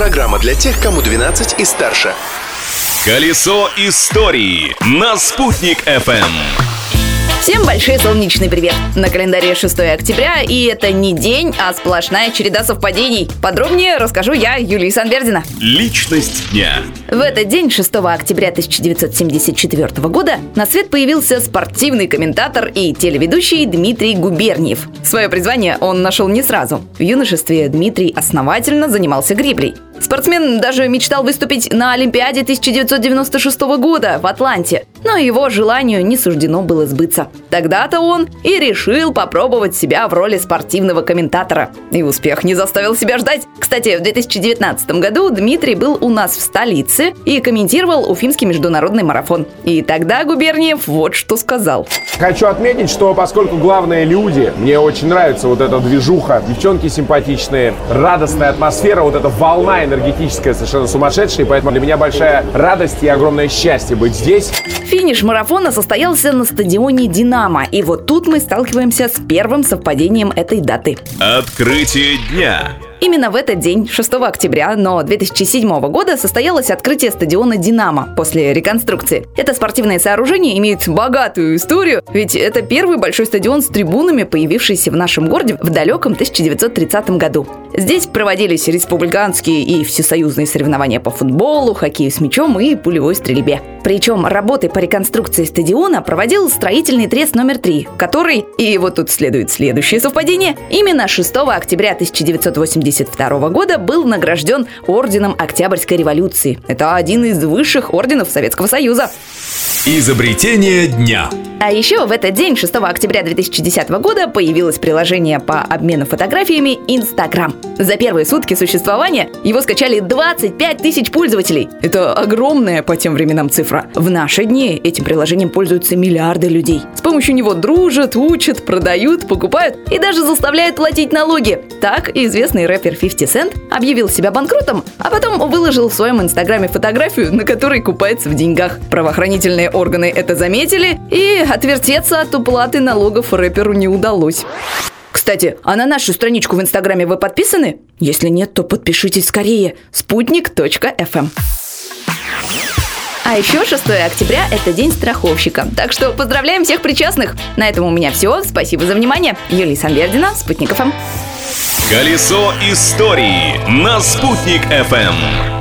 Программа для тех, кому 12 и старше. Колесо истории на «Спутник FM. Всем большой солнечный привет! На календаре 6 октября, и это не день, а сплошная череда совпадений. Подробнее расскажу я, Юлия Санвердина. Личность дня. В этот день, 6 октября 1974 года, на свет появился спортивный комментатор и телеведущий Дмитрий Губерниев. Свое призвание он нашел не сразу. В юношестве Дмитрий основательно занимался греблей. Спортсмен даже мечтал выступить на Олимпиаде 1996 года в Атланте, но его желанию не суждено было сбыться. Тогда-то он и решил попробовать себя в роли спортивного комментатора. И успех не заставил себя ждать. Кстати, в 2019 году Дмитрий был у нас в столице и комментировал Уфимский международный марафон. И тогда Губерниев вот что сказал. Хочу отметить, что поскольку главные люди, мне очень нравится вот эта движуха, девчонки симпатичные, радостная атмосфера, вот эта волна энергетическая совершенно сумасшедшая, и поэтому для меня большая радость и огромное счастье быть здесь. Финиш марафона состоялся на стадионе «Динамо», и вот тут мы сталкиваемся с первым совпадением этой даты. Открытие дня. Именно в этот день, 6 октября, но 2007 года, состоялось открытие стадиона «Динамо» после реконструкции. Это спортивное сооружение имеет богатую историю, ведь это первый большой стадион с трибунами, появившийся в нашем городе в далеком 1930 году. Здесь проводились республиканские и всесоюзные соревнования по футболу, хоккею с мячом и пулевой стрельбе. Причем работы по реконструкции стадиона проводил строительный трест номер 3, который, и вот тут следует следующее совпадение, именно 6 октября 1982 года был награжден Орденом Октябрьской революции. Это один из высших орденов Советского Союза. Изобретение дня. А еще в этот день, 6 октября 2010 года, появилось приложение по обмену фотографиями Instagram. За первые сутки существования его скачали 25 тысяч пользователей. Это огромная по тем временам цифра. В наши дни этим приложением пользуются миллиарды людей. С помощью него дружат, учат, продают, покупают и даже заставляют платить налоги. Так известный рэпер 50 Cent объявил себя банкротом, а потом выложил в своем инстаграме фотографию, на которой купается в деньгах. Правоохранительные органы это заметили, и отвертеться от уплаты налогов рэперу не удалось. Кстати, а на нашу страничку в Инстаграме вы подписаны? Если нет, то подпишитесь скорее. спутник.фм а еще 6 октября – это день страховщика. Так что поздравляем всех причастных. На этом у меня все. Спасибо за внимание. Юлия Санвердина, Спутник ФМ. Колесо истории на «Спутник FM.